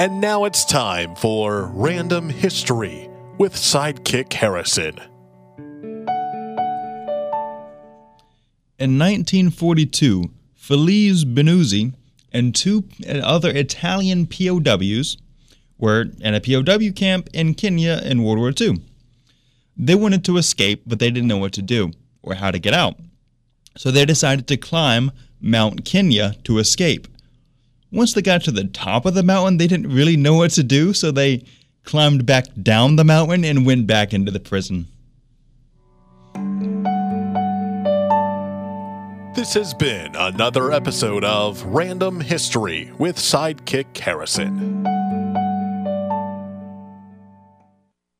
And now it's time for Random History with Sidekick Harrison. In 1942, Felice Benuzzi and two other Italian POWs were in a POW camp in Kenya in World War II. They wanted to escape, but they didn't know what to do or how to get out. So they decided to climb Mount Kenya to escape. Once they got to the top of the mountain, they didn't really know what to do, so they climbed back down the mountain and went back into the prison. This has been another episode of Random History with Sidekick Harrison.